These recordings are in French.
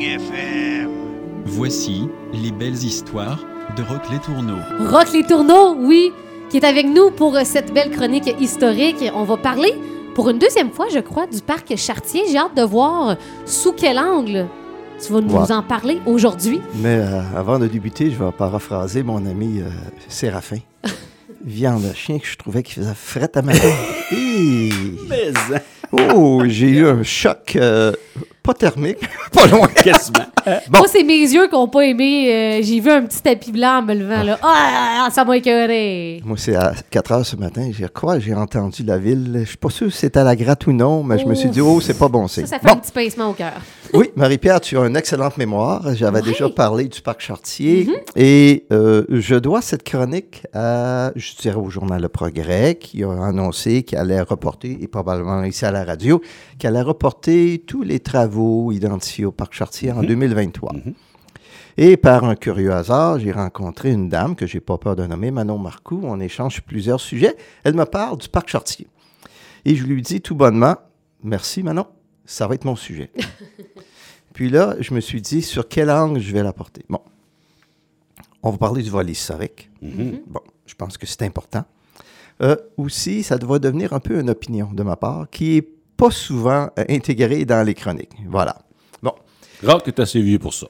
FM. Voici les belles histoires de Rock les Tourneaux. Rock les tourneaux, oui, qui est avec nous pour euh, cette belle chronique historique. On va parler pour une deuxième fois, je crois, du parc Chartier. J'ai hâte de voir sous quel angle tu vas nous Ouais. en parler aujourd'hui. Mais euh, avant de débuter, je vais paraphraser mon ami euh, Séraphin. Viande à chien que je trouvais qu'il faisait fret à ma! Mais, hein, Oh, j'ai eu un choc euh, pas thermique, pas loin. quasiment. Bon. Moi, c'est mes yeux qui n'ont pas aimé. euh, J'ai vu un petit tapis blanc en me levant. Là. Ah, ça m'a écœuré. Moi, c'est à 4 heures ce matin. J'ai quoi? J'ai entendu la ville. Je suis pas sûr si c'était à la gratte ou non, mais je me suis dit, oh, c'est pas bon Ça, signe. ça fait Bon. un petit pincement au cœur. Oui, Marie-Pierre, tu as une excellente mémoire. J'avais. Mm-hmm. déjà parlé du parc Chartier et euh, je dois cette chronique à, je dirais, au journal Le Progrès qui a annoncé qu'il allait reporter, et probablement ici à la radio, qu'il allait reporter tous les travaux identifiés au parc Chartier en 2023. Et par un curieux hasard, j'ai rencontré une dame que j'ai pas peur de nommer, Manon Marcoux. On échange plusieurs sujets. Elle me parle du parc Chartier. Et je lui dis tout bonnement, merci Manon, ça va être mon sujet. Puis là, je me suis dit, sur quel angle je vais l'apporter? Bon, on va parler du vol historique. Bon, je pense que c'est important. Euh, aussi, ça doit devenir un peu une opinion de ma part qui est pas souvent euh, intégrée dans les chroniques. Voilà. Bon. Rock est assez vieux pour ça.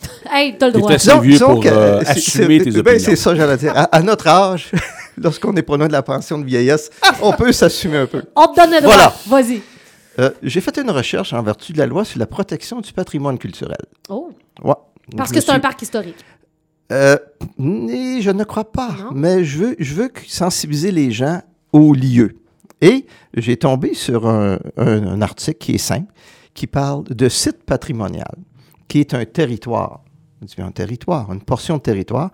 Hey, t'as le T'es droit. assez vieux pour euh, c'est- assumer tes ben, opinions. c'est ça, j'allais dire. À, à notre âge, lorsqu'on n'est pas loin de la pension de vieillesse, on peut s'assumer un peu. On te donne le droit. Voilà. Vas-y. Euh, J'ai fait une recherche en vertu de la loi sur la protection du patrimoine culturel. Oh, Ouais. parce Je que c'est un parc historique. Euh, je ne crois pas, Non? mais je veux, je veux que- sensibiliser les gens au lieu. Et j'ai tombé sur un, un- un article qui est simple, qui parle de site patrimonial, qui est un territoire, un territoire, une portion de territoire,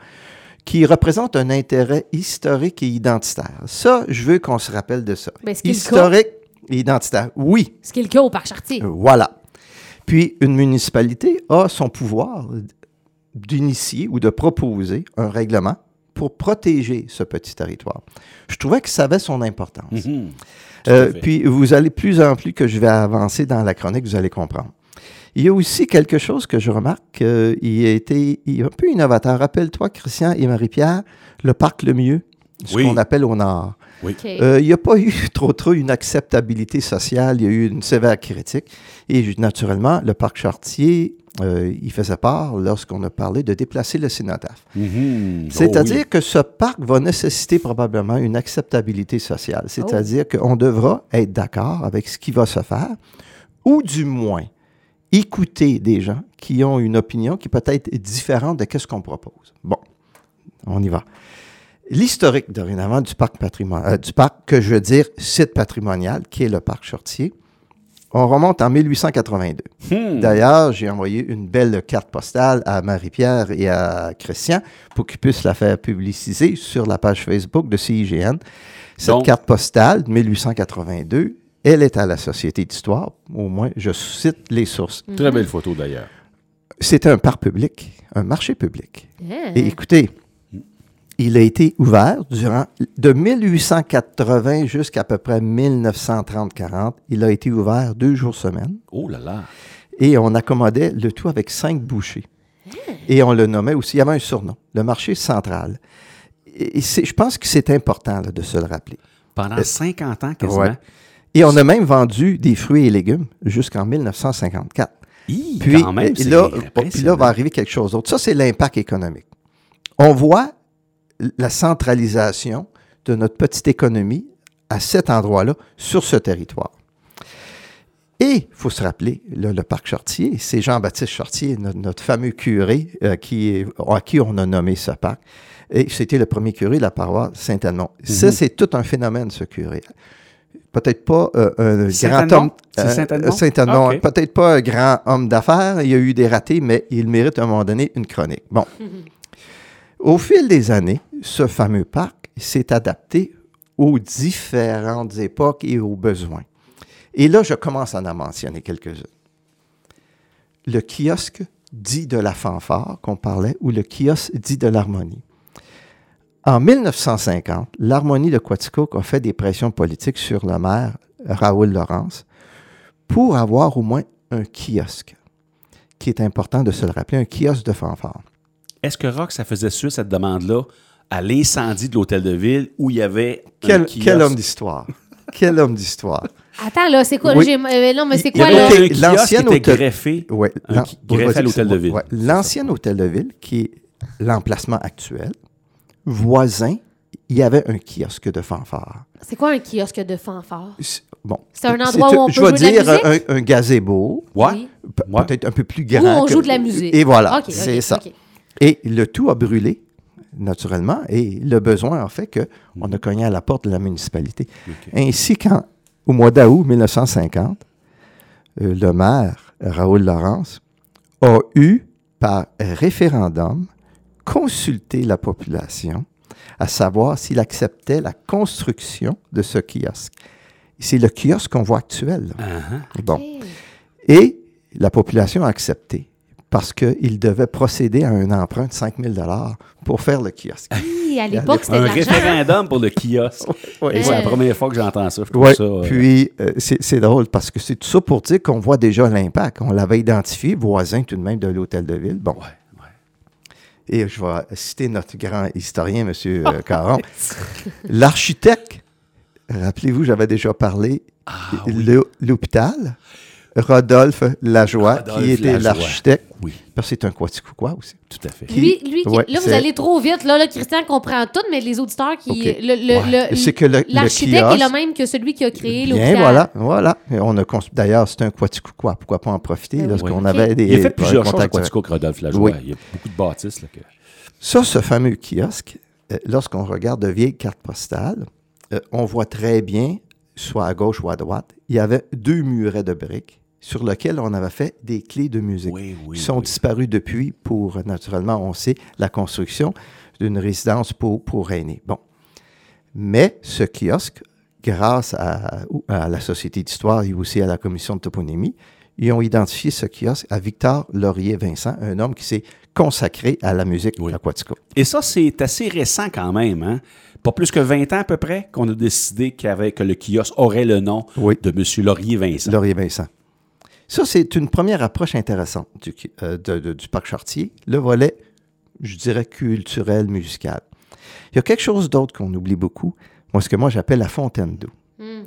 qui représente un intérêt historique et identitaire. Ça, je veux qu'on se rappelle de ça. Ben, historique identitaire, oui. Ce qui est le cas au parc Chartier. Voilà. Puis, une municipalité a son pouvoir d'initier ou de proposer un règlement pour protéger ce petit territoire. Je trouvais que ça avait son importance. Mhm. Euh, puis, vous allez plus en plus que je vais avancer dans la chronique, vous allez comprendre. Il y a aussi quelque chose que je remarque, euh, il a été il est un peu innovateur. Rappelle-toi, Christian et Marie-Pierre, le parc Le Mieux, ce Oui. qu'on appelle au nord. Oui. Euh, il n'y a pas eu trop trop une acceptabilité sociale, il y a eu une sévère critique. Et naturellement, le parc Chartier, euh, il faisait part lorsqu'on a parlé de déplacer le cénotaphe. Mhm. C'est-à-dire Oh oui. que ce parc va nécessiter probablement une acceptabilité sociale. C'est-à-dire qu'on devra être d'accord avec ce qui va se faire, ou du moins écouter des gens qui ont une opinion qui peut être différente de ce qu'on propose. Bon, on y va. L'historique, dorénavant, du parc patrimonial, du parc, que je veux dire, site patrimonial, qui est le parc Chartier, on remonte en 1882. Hmm. D'ailleurs, j'ai envoyé une belle carte postale à Marie-Pierre et à Christian pour qu'ils puissent la faire publiciser sur la page Facebook de CIGN. Cette Donc- carte postale de 1882, elle est à la Société d'histoire. Au moins, je cite les sources. Très belle photo d'ailleurs. C'était un parc public, un marché public. Et écoutez, il a été ouvert durant de 1880 jusqu'à peu près 1930-40. Il a été ouvert deux jours semaine Oh là là. et on accommodait le tout avec cinq bouchées. Et on le nommait aussi, il y avait un surnom, le marché central. Et c'est- je pense que c'est important là, de se le rappeler. Pendant Euh, 50 ans quasiment. Ouais. Et on a même vendu des fruits et légumes jusqu'en 1954. Hi, Puis, quand même, là, puis là va arriver quelque chose d'autre. Ça, c'est l'impact économique. On voit la centralisation de notre petite économie à cet endroit-là, sur ce territoire. Et il faut se rappeler, là, le parc Chartier, c'est Jean-Baptiste Chartier, notre, notre fameux curé, euh, qui est- à qui on a nommé ce parc. Et c'était le premier curé de la paroisse Saint-Edmond. Ça, c'est tout un phénomène, ce curé. Peut-être pas euh, un grand homme. Saint-Edmond. Ah, ok. Peut-être pas un grand homme d'affaires. Il y a eu des ratés, mais il mérite à un moment donné une chronique. Bon. Au fil des années, ce fameux parc s'est adapté aux différentes époques et aux besoins. Et là, je commence à en mentionner quelques-uns. Le kiosque dit de la fanfare qu'on parlait ou le kiosque dit de l'harmonie. En 1950, l'harmonie de Quaticook a fait des pressions politiques sur le maire Raoul Laurence pour avoir au moins un kiosque, qui est important de se le rappeler, un kiosque de fanfare. Est-ce que Rock, ça faisait suite, cette demande-là, à l'incendie de l'hôtel de ville où il y avait Quel, homme d'histoire! quel homme d'histoire! Attends, là, c'est quoi? Oui. j'ai- euh, non, mais c'est quoi, là? là? L'ancien hôtel- greffé. Ouais, Un l'an- qui- greffé à vas-y, l'hôtel de ville. ouais, L'ancien hôtel de ville, qui est l'emplacement actuel, voisin, il y avait un kiosque de fanfare. C'est quoi un kiosque de fanfare? C'est- Bon. C'est un endroit où on peut jouer de la dire musique? un, un gazebo, Ouais. Oui. peut-être un peu plus Où grand. on que- joue de la musique. Et voilà, c'est ça. ok. Et le tout a brûlé, naturellement, et le besoin a fait qu'on a cogné à la porte de la municipalité. Ainsi qu'au mois d'août 1950, euh, le maire, Raoul Laurence, a eu, par référendum, consulté la population à savoir s'il acceptait la construction de ce kiosque. C'est le kiosque qu'on voit actuel. là. Uh-huh. Bon. Et la population a accepté parce qu'il devait procéder à un emprunt de 5 000 pour faire le kiosque. Oui, à l'époque, c'était Un référendum pour le kiosque. Ouais, c'est la première fois que j'entends ça. Je trouve Ouais, ça. euh, puis euh, c'est c'est drôle parce que c'est tout ça pour dire qu'on voit déjà l'impact. On l'avait identifié, voisin tout de même de l'hôtel de ville. Bon. Ouais. Et je vais citer notre grand historien, M. euh, Caron. L'architecte, rappelez-vous, j'avais déjà parlé, Ah, l'hôpital, Rodolphe Lajoie, Rodolphe qui était l'architecte, Oui, parce que c'est un Quaticook aussi. tout à fait. Lui, lui Ouais, là, vous allez trop vite. Là, là, Christian comprend tout, mais les auditeurs qui. Ok. le- le- Ouais. le- C'est que le- le L'architecte est le même que celui qui a créé Bien, l'hôpital. voilà, voilà. Et on a constru- D'ailleurs, c'est un Quaticook, pourquoi pas en profiter Ben oui. avait des Il a fait plusieurs choses à contacts Quatico Rodolphe Lajoie. Oui. Il y a beaucoup de bâtisses. Là, que... Ça, ce fameux kiosque, euh, lorsqu'on regarde de vieilles cartes postales, euh, on voit très bien, soit à gauche ou à droite, il y avait deux murets de briques sur lesquels on avait fait des clés de musique. Oui, oui. Ils sont oui. disparus depuis pour, naturellement, on sait, la construction d'une résidence pour, pour aînés. Bon. Mais ce kiosque, grâce à, à la Société d'histoire et aussi à la Commission de toponymie, ils ont identifié ce kiosque à Victor Laurier-Vincent, un homme qui s'est consacré à la musique Oui. aquatica. Et ça, c'est assez récent quand même. Hein? Pas plus que 20 ans à peu près qu'on a décidé qu'avec, que le kiosque aurait le nom Oui. de M. Laurier-Vincent. Laurier-Vincent. Ça, c'est une première approche intéressante du, euh, de- de- du parc Chartier, le volet, je dirais, culturel, musical. Il y a quelque chose d'autre qu'on oublie beaucoup, moi, ce que moi j'appelle la fontaine d'eau. Hmm.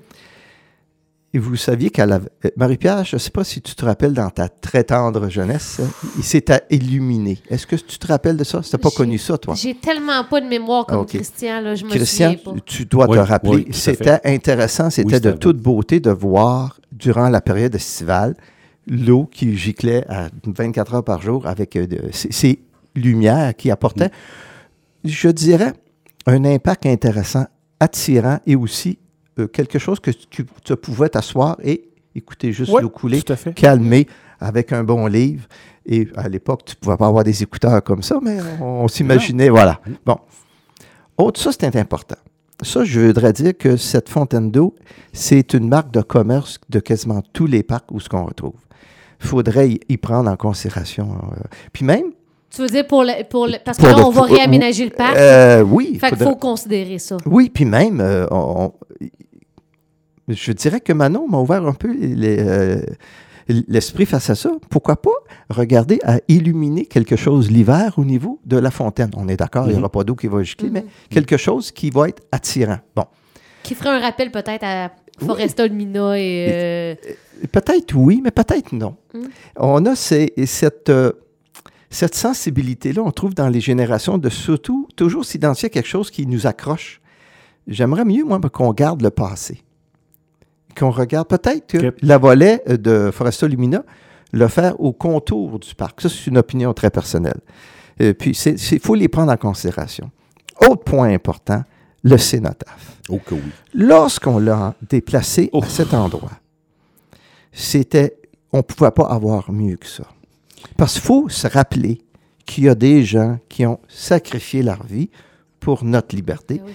Et vous saviez qu'à la... euh, Marie-Pierre, je ne sais pas si tu te rappelles dans ta très tendre jeunesse, il s'est illuminer. Est-ce que tu te rappelles de ça? Tu n'as pas J'ai- connu ça, toi? J'ai tellement pas de mémoire comme. Christian, là, je me Christian, souviens pas. tu dois Oui, te rappeler, oui, c'était intéressant, c'était de toute beauté de voir, durant la période estivale, l'eau qui giclait à 24 heures par jour avec euh, de- ces, ces lumières qui apportaient, je dirais, un impact intéressant, attirant et aussi euh, quelque chose que tu, tu pouvais t'asseoir et écouter juste Ouais, l'eau couler, calmer avec un bon livre. Et à l'époque, tu ne pouvais pas avoir des écouteurs comme ça, mais on, on s'imaginait, voilà. Bon. Autre, ça, c'est important. Ça, je voudrais dire que cette fontaine d'eau, c'est une marque de commerce de quasiment tous les parcs où ce qu'on retrouve. Il faudrait y, prendre en considération. euh, puis même... Tu veux dire pour le. Pour le parce que pour là, le on va réaménager le parc? euh, oui. fait qu'il faut considérer ça. Oui, puis même, euh, on- je dirais que Manon m'a ouvert un peu les- l'esprit face à ça. Pourquoi pas regarder à illuminer quelque chose l'hiver au niveau de la fontaine? On est d'accord, il n'y aura pas d'eau qui va Mhm. mais quelque chose qui va être attirant. Bon, Qui ferait un rappel peut-être à Foresta Lumina et. euh, peut-être oui, mais peut-être non. Mhm. On a ces- cette, euh, cette sensibilité-là, on trouve dans les générations de surtout toujours s'identifier à quelque chose qui nous accroche. J'aimerais mieux, moi, qu'on garde le passé. Qu'on regarde peut-être que la volée euh, de Foresta Lumina, le faire au contour du parc. Ça, c'est une opinion très personnelle. Euh, puis, il faut les prendre en considération. Autre point important, le cénotaphe. Oh oui. Lorsqu'on l'a déplacé Oh. à cet endroit, c'était, on ne pouvait pas avoir mieux que ça. Parce qu'il faut se rappeler qu'il y a des gens qui ont sacrifié leur vie pour notre liberté oui.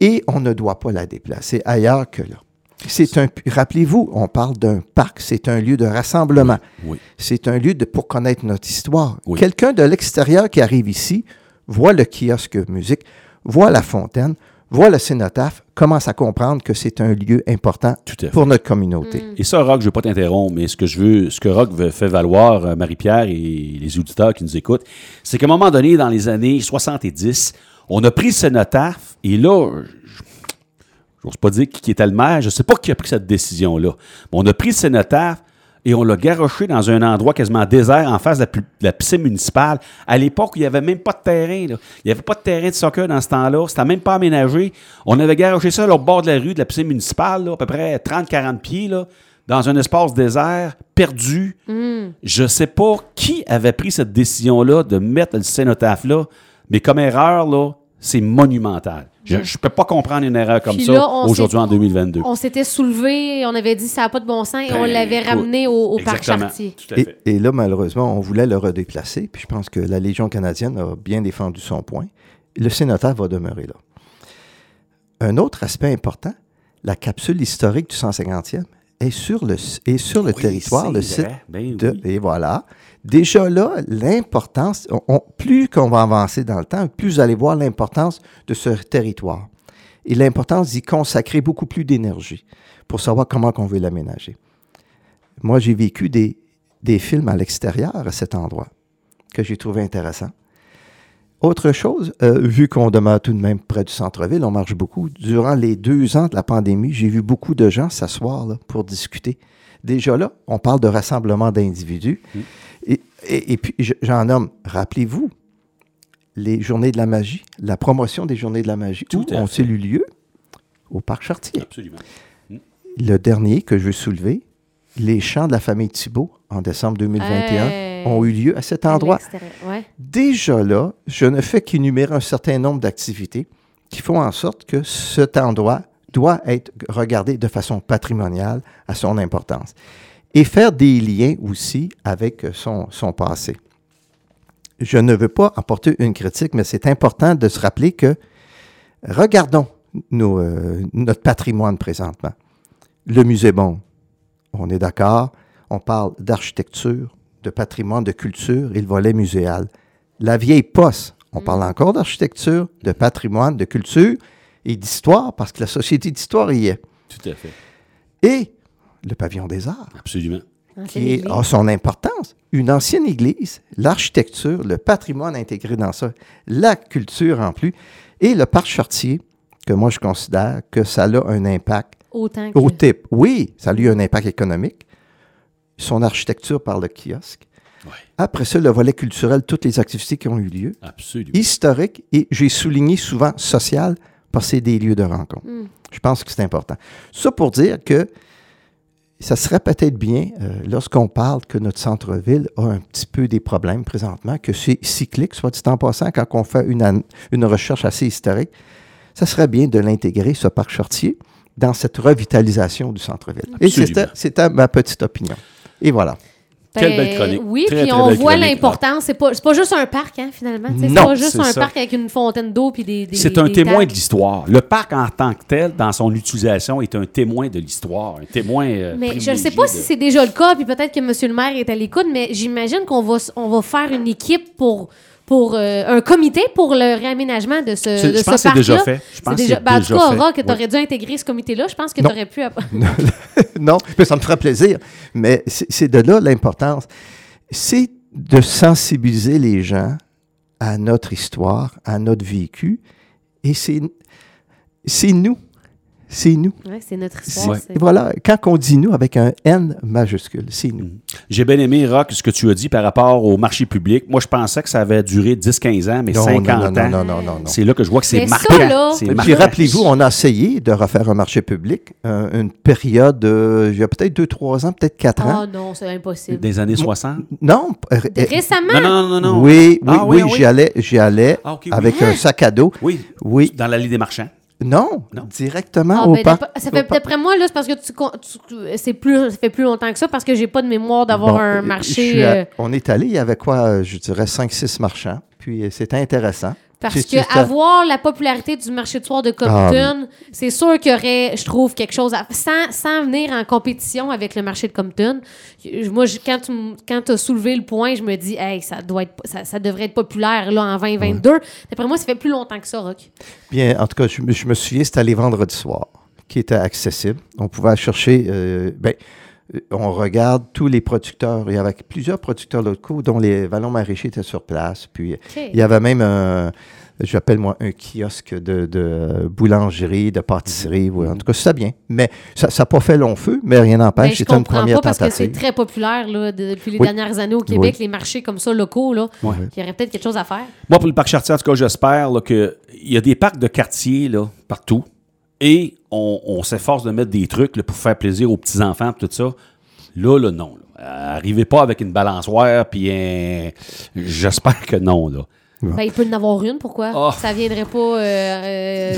et on ne doit pas la déplacer ailleurs que là. C'est un, rappelez-vous, on parle d'un parc, c'est un lieu de rassemblement. Oui. C'est un lieu de, pour connaître notre histoire. Oui. Quelqu'un de l'extérieur qui arrive ici voit le kiosque musique, voit la fontaine, voit le cénotaphe, commence à comprendre que c'est un lieu important Tout à fait. pour notre communauté. Et ça, Rock, je ne veux pas t'interrompre, mais ce que je veux, ce que Rock veut- fait valoir, euh, Marie-Pierre et les auditeurs qui nous écoutent, c'est qu'à un moment donné, dans les années 70, on a pris le cénotaphe, et là, je n'ose pas dire qui était le maire, je ne sais pas qui a pris cette décision-là, mais on a pris le cénotaphe et on l'a garoché dans un endroit quasiment désert en face de la, pu- de la piscine municipale. À l'époque, il n'y avait même pas de terrain. là. Il n'y avait pas de terrain de soccer dans ce temps-là. C'était même pas aménagé. On avait garoché ça au bord de la rue de la piscine municipale, là, à peu près 30-40 pieds, là, dans un espace désert, perdu. Je ne sais pas qui avait pris cette décision-là de mettre le cénotaphe là, mais comme erreur, là, c'est monumental. Je ne peux pas comprendre une erreur comme Puis ça aujourd'hui en 2022. On s'était soulevé, on avait dit ça n'a pas de bon sens et on Ben, l'avait ramené au, au parc. Chartier. Et, et là, malheureusement, on voulait le redéplacer, puis je pense que la Légion canadienne a bien défendu son point. Le cénotaphe va demeurer là. Un autre aspect important, la capsule historique du 150e est sur le, est sur le Oui, territoire, le site. Ben de, oui. et voilà. Déjà là, l'importance, plus qu'on va avancer dans le temps, plus vous allez voir l'importance de ce territoire et l'importance d'y consacrer beaucoup plus d'énergie pour savoir comment on veut l'aménager. Moi, j'ai vécu des, des films à l'extérieur à cet endroit que j'ai trouvé intéressant. Autre chose, euh, vu qu'on demeure tout de même près du centre-ville, on marche beaucoup. Durant les deux ans de la pandémie, j'ai vu beaucoup de gens s'asseoir pour discuter. Déjà là, on parle de rassemblement d'individus. Et, et- et puis, je- j'en nomme, rappelez-vous, les Journées de la magie, la promotion des Journées de la magie, Tout ont-ils eu lieu? Au Parc Chartier. Absolument. Le dernier que je veux soulever, les chants de la famille Thibault en décembre 2021 Hey. ont eu lieu à cet endroit. ouais. Déjà là, je ne fais qu'énumérer un certain nombre d'activités qui font en sorte que cet endroit doit être regardé de façon patrimoniale à son importance. Et faire des liens aussi avec son, son passé. Je ne veux pas apporter une critique, mais c'est important de se rappeler que regardons nos, euh, notre patrimoine présentement. Le musée Bon, on est d'accord, on parle d'architecture, de patrimoine, de culture et le volet muséal. La vieille poste, on parle encore d'architecture, de patrimoine, de culture et d'histoire, parce que la société d'histoire y est. Tout à fait. Et le pavillon des arts, Absolument. Qui est- a son importance. Une ancienne église, l'architecture, le patrimoine intégré dans ça, la culture en plus, et le parc Chartier, que moi je considère que ça a un impact Autant que... au type. Oui, ça a eu un impact économique. Son architecture par le kiosque. Ouais. Après ça, le volet culturel, toutes les activités qui ont eu lieu. Absolument. Historique, et j'ai souligné souvent social, parce que c'est des lieux de rencontre. Mm. Je pense que c'est important. Ça pour dire que ça serait peut-être bien, euh, lorsqu'on parle que notre centre-ville a un petit peu des problèmes présentement, que c'est cyclique, soit dit en passant, quand on fait une recherche assez historique, ça serait bien de l'intégrer, ce parc Chartier, dans cette revitalisation du centre-ville. Et c'était c'était ma petite opinion. Et voilà. Quelle belle chronique. Oui, Très, puis très on voit chronique, l'importance. C'est pas, c'est pas juste un parc, hein, finalement. C'est Non, pas juste c'est un ça. parc avec une fontaine d'eau puis des, des C'est un des témoin de l'histoire. Le parc en tant que tel, dans son utilisation, est un témoin de l'histoire. Un témoin. euh, Mais je ne sais pas de- si c'est déjà le cas, puis peut-être que M. le maire est à l'écoute, mais j'imagine qu'on va, on va faire une équipe pour, pour euh, un comité pour le réaménagement de ce, de je ce pense que c'est parc-là. déjà fait. Je pense que déjà- ben, en tout cas, fait. Rock, tu aurais dû intégrer ce comité-là. Je pense que tu Non. aurais pu. non, mais ça me ferait plaisir. Mais c'est c'est de là l'importance. C'est de sensibiliser les gens à notre histoire, à notre vécu. Et c'est c'est nous. C'est nous. Ouais, c'est notre histoire. Voilà, quand on dit nous avec un N majuscule, c'est nous. J'ai bien aimé, Rock, ce que tu as dit par rapport au marché public. Moi, je pensais que ça avait duré 10-15 ans, mais Non, 50 non, non, ans. non, non, non, non. C'est là que je vois que c'est Mais ça, marquant. là- C'est Et marquant. puis rappelez-vous, on a essayé de refaire un marché public, euh, une période, euh, il y a peut-être deux, trois ans, peut-être quatre ans. Oh non, c'est impossible. Des années 60? Non, Récemment, Non, non, non, non. oui, oui, Ah, oui, oui, ah, oui. j'y allais, j'y allais Ah, avec un sac à dos. Oui. Oui, Dans l'allée des marchands. Non, Non. directement Ah, au ben, parc. ça fait d'après moi là, c'est parce que tu, c'est plus ça fait plus longtemps que ça parce que j'ai pas de mémoire d'avoir Bon, un marché. à- euh, on est allé, il y avait quoi, euh, je dirais 5-6 marchands, puis euh, c'était intéressant. Parce que avoir la popularité du marché de soir de Compton, c'est sûr qu'il y aurait, je trouve, quelque chose à. Sans, sans venir en compétition avec le marché de Compton, moi, je- quand tu quand as soulevé le point, je me dis, hey, ça, doit être, ça, ça devrait être populaire là, en 2022. D'après moi, ça fait plus longtemps que ça, Rock. Bien, en tout cas, je, me- je me souviens, c'était les vendredis soirs qui était accessible. On pouvait chercher. euh, ben, on regarde tous les producteurs. Il y avait plusieurs producteurs locaux, dont les Vallons maraîchers étaient sur place. Puis il y avait même un, j'appelle moi, un kiosque de, de boulangerie, de pâtisserie. Mhm. ouais. En tout cas, c'était bien. Mais ça n'a pas fait long feu, mais rien Ben, n'empêche. je C'était une première pas parce que c'est tentative. très populaire là, depuis les Oui. dernières années au Québec, Oui. les marchés comme ça locaux. Là. Il y aurait peut-être quelque chose à faire. Moi, pour le parc Chartier, en tout cas, j'espère qu'il y a des parcs de quartier là, partout. Et on, on s'efforce de mettre des trucs là, pour faire plaisir aux petits-enfants et tout ça. Là, là, non. là. Arrivez pas avec une balançoire, puis un... J'espère que non, là. Ben, il peut en avoir une, pourquoi? Ah. Ça viendrait pas. euh, euh,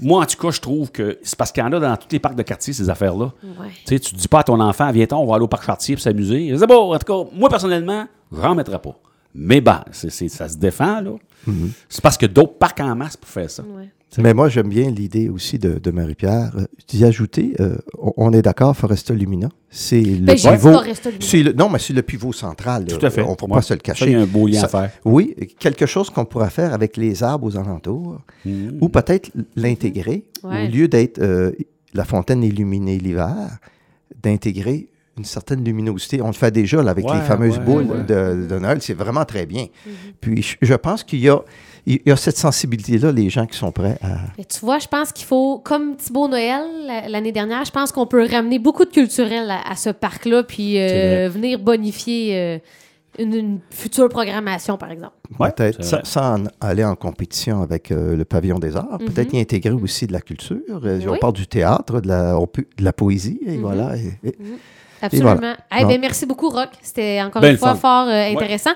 Moi, en tout cas, je trouve que c'est parce qu'il y en a dans tous les parcs de quartier, ces affaires-là. ouais. Tu sais, tu dis pas à ton enfant, viens-t'en, on va aller au parc Chartier pour s'amuser. C'est bon, en tout cas, moi, personnellement, j'en mettrais pas. Mais ben, c'est, c'est- ça se défend, là. C'est parce que d'autres parcs en masse pour faire ça. Ouais. Mais moi, j'aime bien l'idée aussi de, de Marie-Pierre euh, d'y ajouter. euh, on, est d'accord, Foresta Lumina, c'est le Ben, pivot. Foresta Lumina. c'est le- non, mais c'est le pivot central. Tout à fait. On ne peut Ouais. pas se le Ça, il y cacher. a un beau lien Ça- à faire. Oui, quelque chose qu'on pourrait faire avec les arbres aux alentours, ou peut-être l'intégrer, Ouais. au lieu d'être euh, la fontaine illuminée l'hiver, d'intégrer une certaine luminosité. On le fait déjà là, avec Ouais, les fameuses ouais, boules ouais. De, de Noël. C'est vraiment très bien. Puis je, je pense qu'il y a, il y a cette sensibilité-là, les gens qui sont prêts à... Mais tu vois, je pense qu'il faut, comme Thibaut Noël la- l'année dernière, je pense qu'on peut ramener beaucoup de culturel à, à ce parc-là, puis euh, venir bonifier euh, une, une future programmation, par exemple. Ouais, peut-être sans, aller en compétition avec euh, le pavillon des arts, peut-être y intégrer aussi de la culture. Euh, On Mhm. Oui. parle du théâtre, de la, on peut- de la poésie, et voilà. et- et- Absolument. voilà. Eh ben, Non. merci beaucoup, Rock. C'était encore Ben, une fois fun. fort euh, intéressant.